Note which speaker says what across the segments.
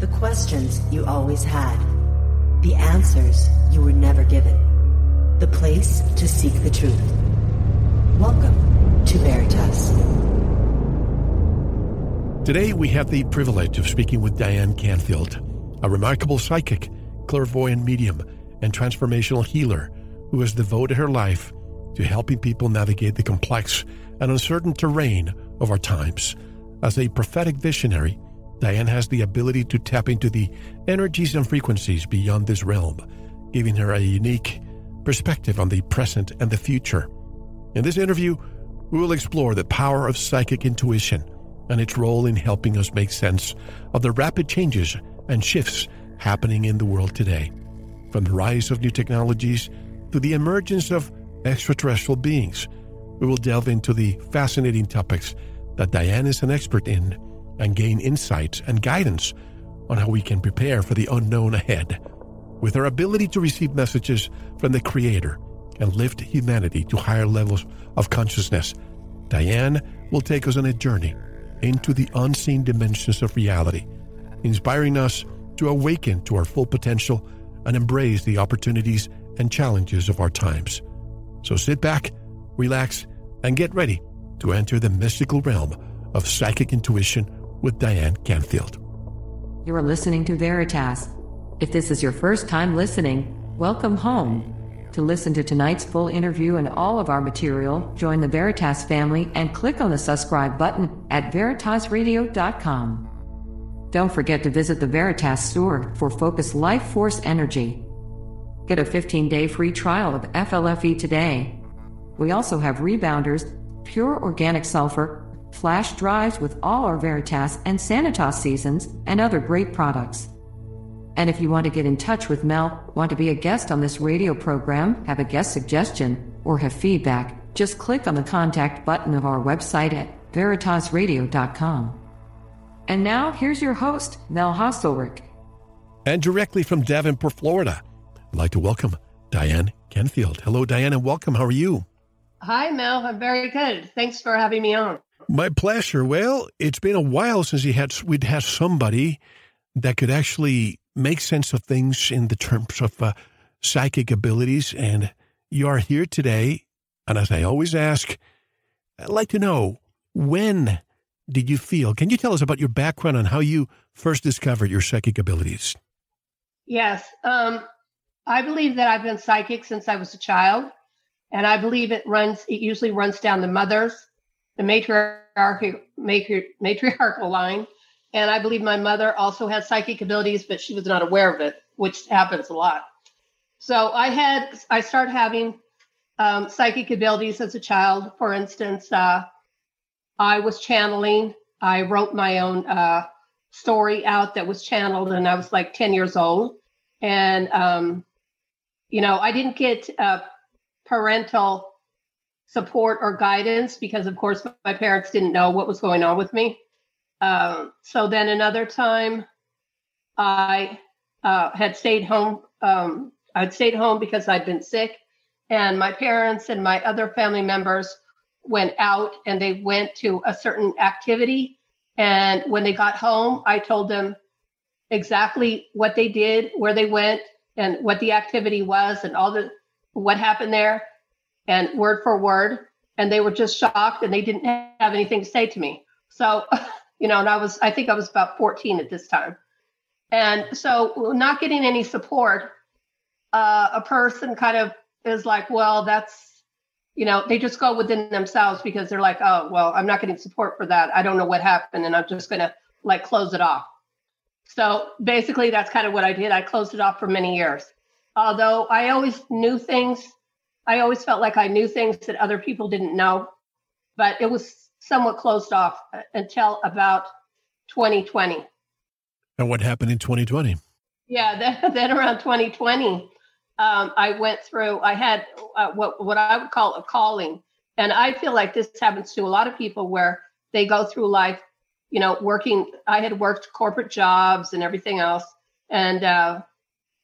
Speaker 1: The questions you always had. The answers you were never given. The place to seek the truth. Welcome to Veritas.
Speaker 2: Today, we have the privilege of speaking with Diane Canfield, a remarkable psychic, clairvoyant medium, and transformational healer who has devoted her life to helping people navigate the complex and uncertain terrain of our times. As a prophetic visionary, Diane has the ability to tap into the energies and frequencies beyond this realm, giving her a unique perspective on the present and the future. In this interview, we will explore the power of psychic intuition and its role in helping us make sense of the rapid changes and shifts happening in the world today. From the rise of new technologies to the emergence of extraterrestrial beings, we will delve into the fascinating topics that Diane is an expert in and gain insights and guidance on how we can prepare for the unknown ahead. With her ability to receive messages from the Creator and lift humanity to higher levels of consciousness, Diane will take us on a journey into the unseen dimensions of reality, inspiring us to awaken to our full potential and embrace the opportunities and challenges of our times. So sit back, relax, and get ready to enter the mystical realm of psychic intuition with Diane Canfield.
Speaker 3: You are listening to Veritas. If this is your first time listening, welcome home. To listen to tonight's full interview and all of our material, join the Veritas family and click on the subscribe button at veritasradio.com. Don't forget to visit the Veritas store for Focus Life Force Energy. Get a 15 day free trial of FLFE today. We also have rebounders, pure organic sulfur, flash drives with all our Veritas and Sanitas seasons, and other great products. And if you want to get in touch with Mel, want to be a guest on this radio program, have a guest suggestion, or have feedback, just click on the contact button of our website at veritasradio.com. And now, here's your host, Mel Hostelrick.
Speaker 2: And directly from Davenport, Florida, I'd like to welcome Diane Canfield. Hello, Diane, and welcome. How are you?
Speaker 4: Hi, Mel. I'm very good. Thanks for having me on.
Speaker 2: My pleasure. Well, it's been a while since we had we'd had somebody that could actually make sense of things in the terms of uh, psychic abilities, and you are here today. And as I always ask, I'd like to know when did you feel? Can you tell us about your background and how you first discovered your psychic abilities?
Speaker 4: Yes, um, I believe that I've been psychic since I was a child, and I believe it runs. It usually runs down the mothers the matriarchal, matriarchal line. And I believe my mother also had psychic abilities, but she was not aware of it, which happens a lot. So I had, I started having um, psychic abilities as a child. For instance, uh, I was channeling. I wrote my own uh, story out that was channeled, and I was like 10 years old. And, um, you know, I didn't get uh, parental support or guidance because, of course, my parents didn't know what was going on with me. Um, so then another time, I uh, had stayed home. Um, I'd stayed home because I'd been sick, and my parents and my other family members went out and they went to a certain activity. And when they got home, I told them exactly what they did, where they went, and what the activity was, and all the what happened there and word for word. And they were just shocked and they didn't have anything to say to me. So, you know, and I was, I think I was about 14 at this time. And so, not getting any support, uh, a person kind of is like, well, that's, you know, they just go within themselves because they're like, oh, well, I'm not getting support for that. I don't know what happened. And I'm just going to like close it off. So basically, that's kind of what I did. I closed it off for many years. Although I always knew things I always felt like I knew things that other people didn't know, but it was somewhat closed off uh, until about 2020.
Speaker 2: And what happened in 2020?
Speaker 4: Yeah, then, then around 2020, um, I went through, I had uh, what, what I would call a calling. And I feel like this happens to a lot of people where they go through life, you know, working. I had worked corporate jobs and everything else. And uh,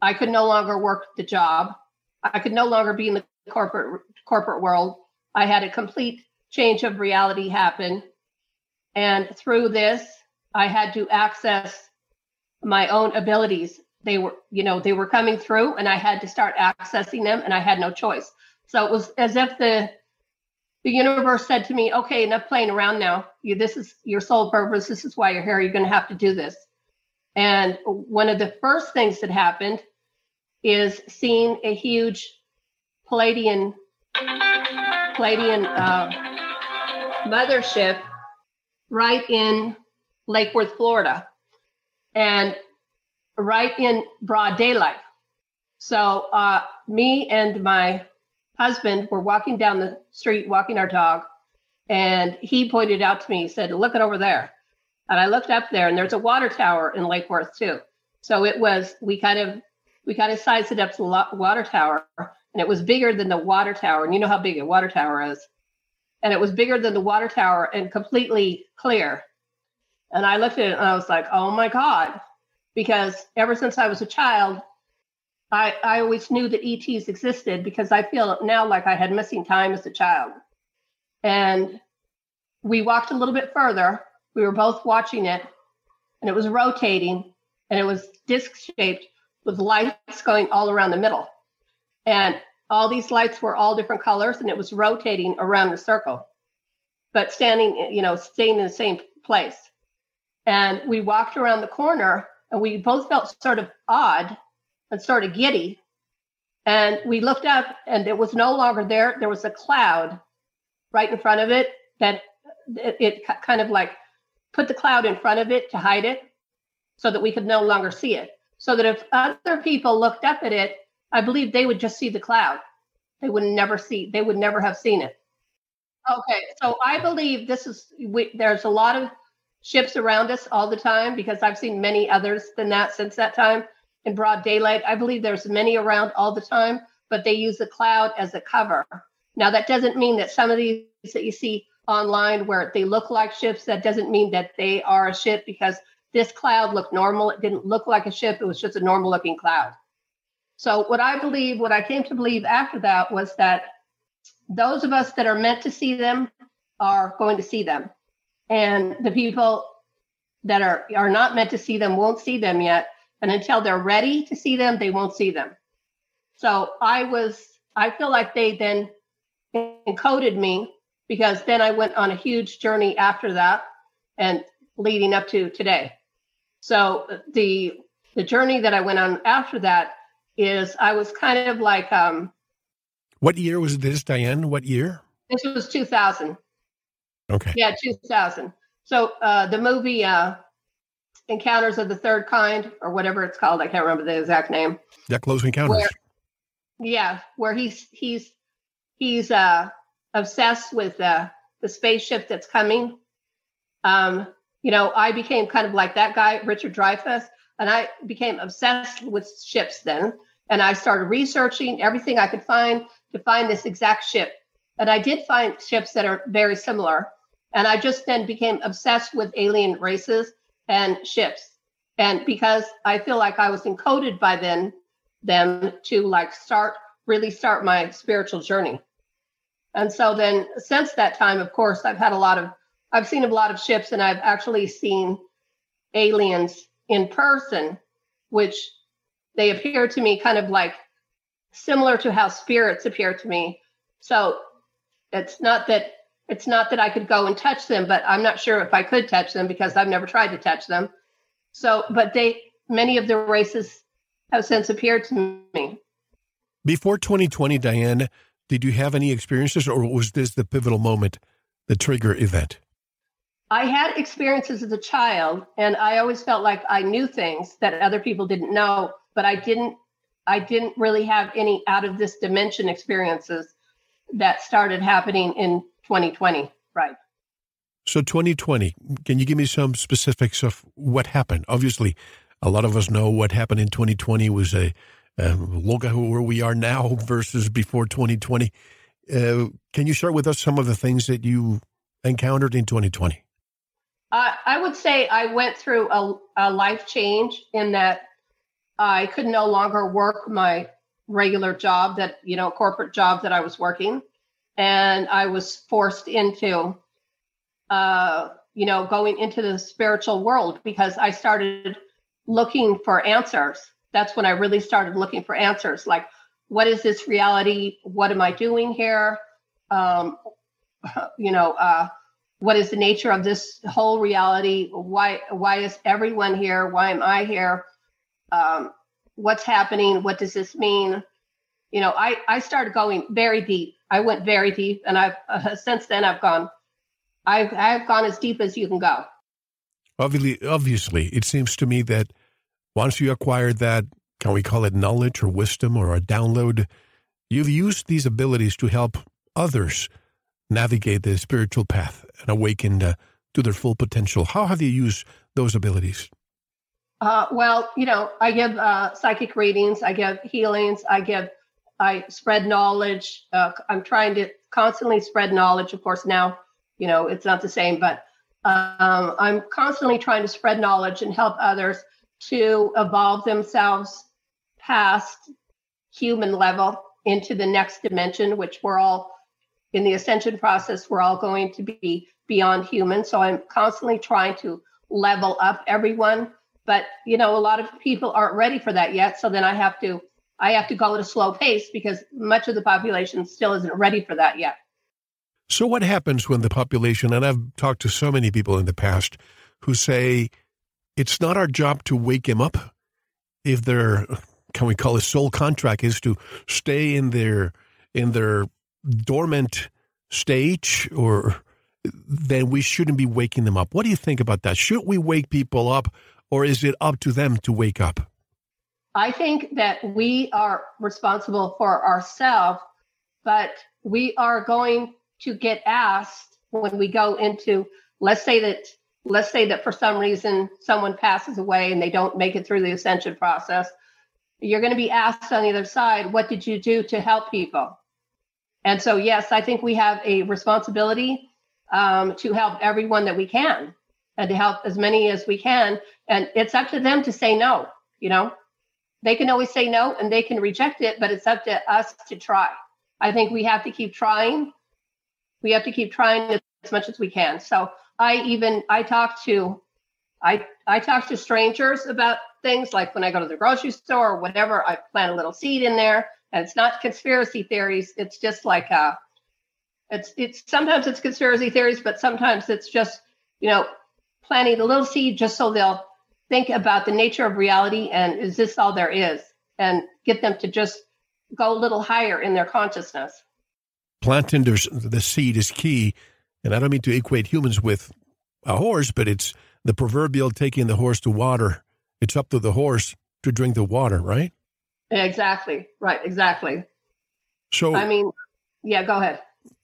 Speaker 4: I could no longer work the job. I could no longer be in the corporate corporate world. I had a complete change of reality happen. And through this, I had to access my own abilities. They were, you know, they were coming through and I had to start accessing them and I had no choice. So it was as if the the universe said to me, okay, enough playing around now. You this is your sole purpose. This is why you're here. You're gonna have to do this. And one of the first things that happened is seeing a huge Pleiadian Pleiadian uh, mothership right in Lake Worth, Florida, and right in broad daylight. So uh, me and my husband were walking down the street, walking our dog, and he pointed out to me, he said, Look it over there. And I looked up there, and there's a water tower in Lake Worth too. So it was, we kind of, we kind of sized it up to the water tower, and it was bigger than the water tower. And you know how big a water tower is. And it was bigger than the water tower and completely clear. And I looked at it and I was like, oh my God. Because ever since I was a child, I, I always knew that ETs existed because I feel now like I had missing time as a child. And we walked a little bit further. We were both watching it, and it was rotating, and it was disc shaped with lights going all around the middle. And all these lights were all different colors, and it was rotating around the circle, but standing, you know, staying in the same place. And we walked around the corner, and we both felt sort of odd and sort of giddy. And we looked up and it was no longer there. There was a cloud right in front of it that it, it kind of like put the cloud in front of it to hide it so that we could no longer see it. So that if other people looked up at it, I believe they would just see the cloud. They would never see, they would never have seen it. Okay, so I believe this is, we, there's a lot of ships around us all the time because I've seen many others than that since that time in broad daylight. I believe there's many around all the time, but they use the cloud as a cover. Now, that doesn't mean that some of these that you see online where they look like ships, that doesn't mean that they are a ship because this cloud looked normal. It didn't look like a ship, it was just a normal looking cloud. So, what I believe, what I came to believe after that was that those of us that are meant to see them are going to see them. And the people that are, are not meant to see them won't see them yet and until they're ready to see them, they won't see them. So I was, I feel like they then encoded me because then I went on a huge journey after that and leading up to today. So the the journey that I went on after that is I was kind of like um
Speaker 2: What year was this, Diane? What year?
Speaker 4: This was 2000.
Speaker 2: Okay.
Speaker 4: Yeah, 2000. So uh the movie uh Encounters of the Third Kind, or whatever it's called. I can't remember the exact name.
Speaker 2: Yeah, Close Encounters.
Speaker 4: Where, yeah, where he's he's he's uh, obsessed with uh, the spaceship that's coming. Um, you know, I became kind of like that guy, Richard Dreyfuss, and I became obsessed with ships then. And I started researching everything I could find to find this exact ship. And I did find ships that are very similar. And I just then became obsessed with alien races and ships. And because I feel like I was encoded by then them to like start really start my spiritual journey. And so then since that time, of course, I've had a lot of I've seen a lot of ships and I've actually seen aliens in person, which they appear to me kind of like similar to how spirits appear to me. So it's not that it's not that I could go and touch them, but I'm not sure if I could touch them because I've never tried to touch them. So, but they, many of the races have since appeared to me.
Speaker 2: Before 2020, Diane, did you have any experiences or was this the pivotal moment, the trigger event?
Speaker 4: I had experiences as a child and I always felt like I knew things that other people didn't know, but I didn't I didn't really have any out of this dimension experiences that started happening in 2020, right.
Speaker 2: So 2020, can you give me some specifics of what happened? Obviously, a lot of us know what happened in 2020 was a um, look at where we are now versus before 2020. Uh, can you share with us some of the things that you encountered in 2020?
Speaker 4: Uh, I would say I went through a, a life change in that I could no longer work my regular job that, you know, corporate job that I was working and I was forced into, uh, you know, going into the spiritual world because I started looking for answers. That's when I really started looking for answers. Like, what is this reality? What am I doing here? Um, you know, uh, what is the nature of this whole reality? Why why is everyone here? Why am I here? Um, what's happening? What does this mean? You know, I I started going very deep. I went very deep, and I've uh, since then I've gone. I've I've gone as deep as you can go.
Speaker 2: Obviously, obviously, it seems to me that once you acquire that, can we call it knowledge or wisdom or a download, you've used these abilities to help others navigate the spiritual path and awaken uh, to their full potential. How have you used those abilities?
Speaker 4: Uh, well, you know, I give uh, psychic readings, I give healings, I give, I spread knowledge. Uh, I'm trying to constantly spread knowledge. Of course, now, you know, it's not the same, but um, I'm constantly trying to spread knowledge and help others to evolve themselves past human level into the next dimension, which we're all in the ascension process, we're all going to be beyond human. So I'm constantly trying to level up everyone. But you know, a lot of people aren't ready for that yet. So then I have to I have to go at a slow pace because much of the population still isn't ready for that yet.
Speaker 2: So what happens when the population and I've talked to so many people in the past who say it's not our job to wake him up if their can we call it soul contract is to stay in their in their dormant stage or then we shouldn't be waking them up. What do you think about that? Should we wake people up or is it up to them to wake up?
Speaker 4: I think that we are responsible for ourselves, but we are going to get asked when we go into, let's say that, let's say that for some reason someone passes away and they don't make it through the ascension process. You're going to be asked on the other side, what did you do to help people? And so, yes, I think we have a responsibility um, to help everyone that we can and to help as many as we can. And it's up to them to say no. You know, they can always say no and they can reject it, but it's up to us to try. I think we have to keep trying. We have to keep trying as much as we can. So I even I talk to I I talk to strangers about things like when I go to the grocery store or whatever, I plant a little seed in there and it's not conspiracy theories. It's just like uh, it's it's sometimes it's conspiracy theories, but sometimes it's just you know planting a little seed just so they'll think about the nature of reality and is this all there is, and get them to just go a little higher in their consciousness.
Speaker 2: Planting the seed is key, and I don't mean to equate humans with a horse, but it's the proverbial taking the horse to water. It's up to the horse to drink the water, right?
Speaker 4: Exactly. Right. Exactly.
Speaker 2: So,
Speaker 4: I mean, yeah, go ahead.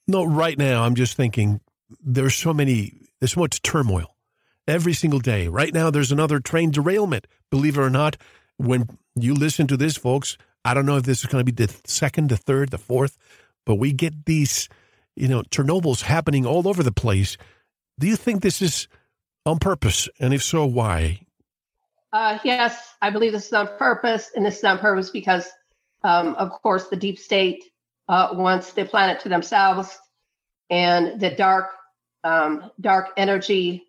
Speaker 2: No, right now, I'm just thinking there's so many, there's so much turmoil every single day. Right now, there's another train derailment. Believe it or not, when you listen to this, folks, I don't know if this is going to be the second, the third, the fourth, but we get these, you know, Chernobyls happening all over the place. Do you think this is on purpose? And if so, why?
Speaker 4: Uh, yes, I believe this is on purpose, and this is on purpose because, um, of course, the deep state uh, wants the planet to themselves, and the dark, um, dark energy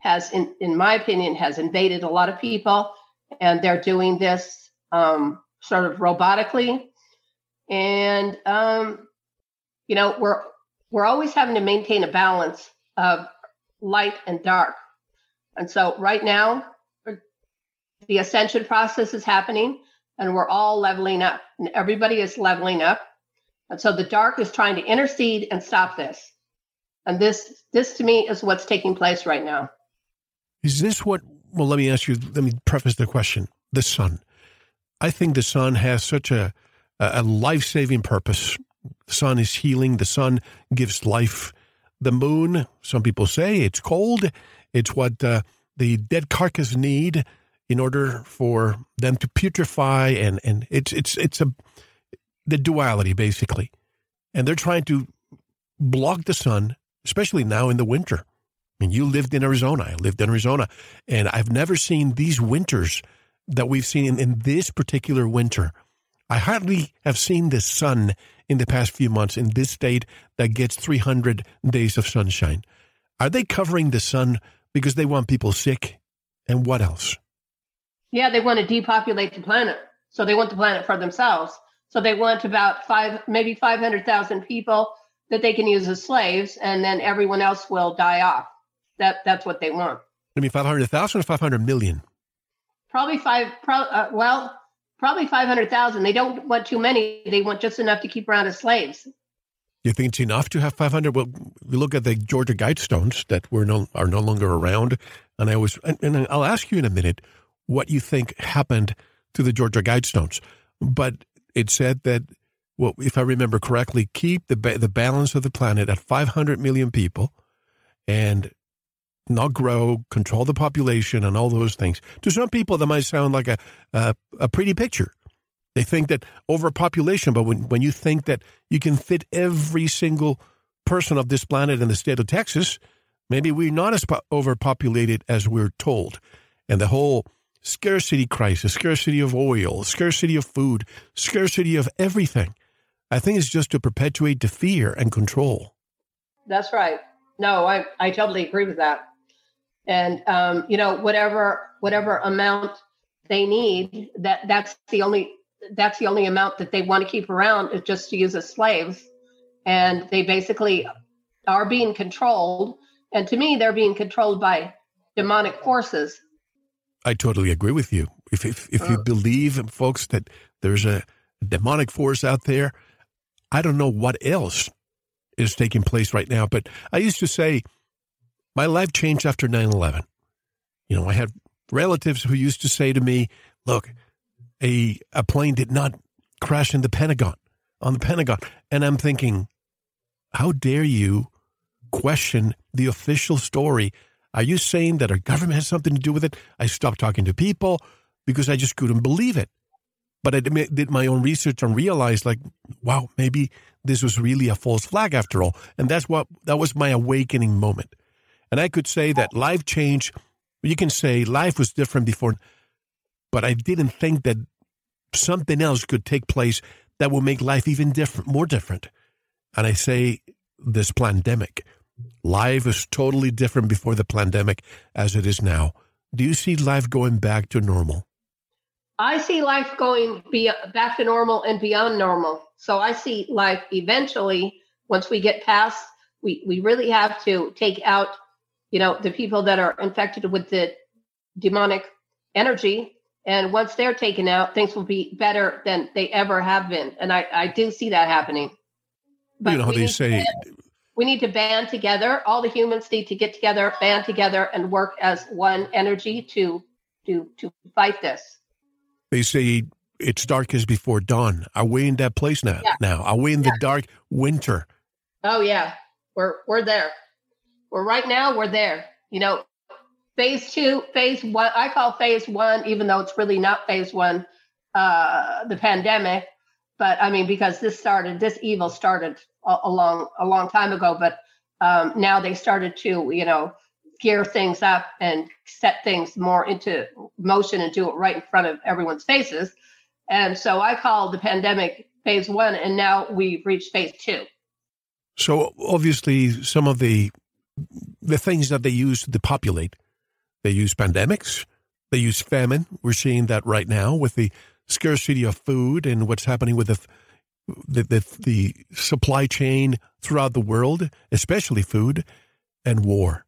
Speaker 4: has, in, in my opinion, has invaded a lot of people, and they're doing this um, sort of robotically, and um, you know we're we're always having to maintain a balance of light and dark, and so right now the ascension process is happening and we're all leveling up. And everybody is leveling up. And so the dark is trying to intercede and stop this. And this this to me is what's taking place right now
Speaker 2: is this what well let me ask you let me preface the question. The sun. I think the sun has such a a life-saving purpose. The sun is healing. The sun gives life. The moon some people say it's cold. It's what uh, the dead carcass need in order for them to putrefy and and it's it's it's a the duality basically. And they're trying to block the sun especially now in the winter mean you lived in Arizona I lived in Arizona and I've never seen these winters that we've seen in, in this particular winter I hardly have seen the sun in the past few months in this state that gets 300 days of sunshine are they covering the sun because they want people sick and what else
Speaker 4: Yeah, they want to depopulate the planet. So they want the planet for themselves. So they want about five, maybe 500,000 people that they can use as slaves, and then everyone else will die off. That That's what they want.
Speaker 2: I mean, 500,000 or 500 million?
Speaker 4: Probably five, pro, uh, well, probably 500,000. They don't want too many. They want just enough to keep around as slaves.
Speaker 2: You think it's enough to have 500? Well, we look at the Georgia Guidestones that were no, are no longer around. And I was, and, and I'll ask you in a minute what you think happened to the Georgia Guidestones. But it said that, well, if I remember correctly, keep the, the balance of the planet at 500 million people and not grow, control the population, and all those things. To some people, that might sound like a, a, a pretty picture. They think that overpopulation, but when, when you think that you can fit every single person of this planet in the state of Texas, maybe we're not as po- overpopulated as we're told. And the whole scarcity crisis, scarcity of oil, scarcity of food, scarcity of everything, I think is just to perpetuate the fear and control.
Speaker 4: That's right. No, I, I totally agree with that. And um, you know, whatever whatever amount they need, that that's the only that's the only amount that they want to keep around is just to use as slaves. And they basically are being controlled. And to me, they're being controlled by demonic forces.
Speaker 2: I totally agree with you. If if, if you uh. believe, folks, that there's a demonic force out there, I don't know what else is taking place right now. But I used to say my life changed after 9 11. You know, I had relatives who used to say to me, look, a, a plane did not crash in the Pentagon, on the Pentagon. And I'm thinking, how dare you question the official story? Are you saying that our government has something to do with it? I stopped talking to people because I just couldn't believe it. But I did my own research and realized, like, wow, maybe this was really a false flag after all. And that's what that was my awakening moment. And I could say that life changed. You can say life was different before, but I didn't think that something else could take place that will make life even different, more different. And I say this pandemic. Life is totally different before the pandemic as it is now. Do you see life going back to normal?
Speaker 4: I see life going be back to normal and beyond normal. So I see life eventually, once we get past, we, we really have to take out, you know, the people that are infected with the demonic energy and once they're taken out, things will be better than they ever have been. And I, I do see that happening.
Speaker 2: But you know how they say
Speaker 4: we need to band together. All the humans need to get together, band together, and work as one energy to to to fight this.
Speaker 2: They say it's dark as before dawn. Are we in that place now? Yeah. Now, are we in yeah. the dark winter?
Speaker 4: Oh yeah, we're we're there. We're right now. We're there. You know, phase two, phase one, I call phase one, even though it's really not phase one, uh, the pandemic. But I mean, because this started, this evil started a, a long, a long time ago. But um, now they started to, you know, gear things up and set things more into motion and do it right in front of everyone's faces. And so I call the pandemic phase one, and now we've reached phase two.
Speaker 2: So obviously, some of the the things that they use to depopulate they use pandemics. They use famine. We're seeing that right now with the scarcity of food and what's happening with the the, the, the supply chain throughout the world, especially food and war.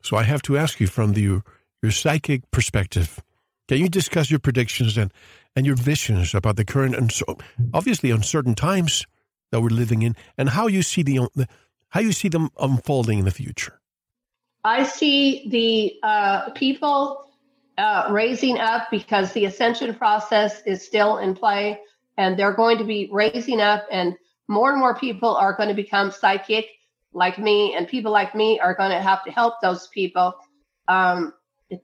Speaker 2: So I have to ask you from the, your, psychic perspective, can you discuss your predictions and, and your visions about the current and so obviously uncertain times that we're living in and how you see the how you see them unfolding in the future?
Speaker 4: I see the uh, people uh, raising up because the ascension process is still in play, and they're going to be raising up, and more and more people are going to become psychic, like me, and people like me are going to have to help those people um,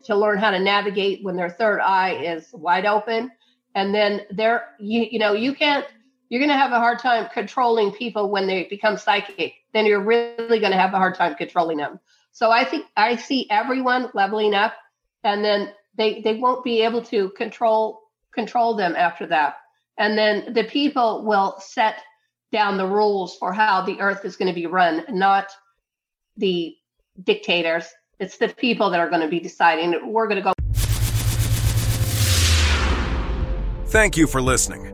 Speaker 4: to learn how to navigate when their third eye is wide open, and then they're you you know you can't you're going to have a hard time controlling people when they become psychic. Then you're really going to have a hard time controlling them. So I think I see everyone leveling up, and then they they won't be able to control control them after that. And then the people will set down the rules for how the earth is going to be run, not the dictators. It's the people that are going to be deciding. We're going to go.
Speaker 5: Thank you for listening.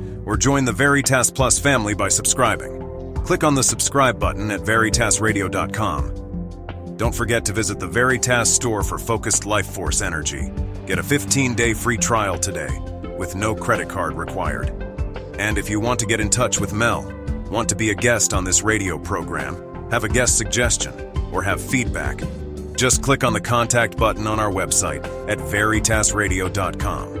Speaker 5: or join the Veritas Plus family by subscribing. Click on the subscribe button at veritasradio.com. Don't forget to visit the Veritas store for focused life force energy. Get a 15 day free trial today with no credit card required. And if you want to get in touch with Mel, want to be a guest on this radio program, have a guest suggestion, or have feedback, just click on the contact button on our website at veritasradio.com.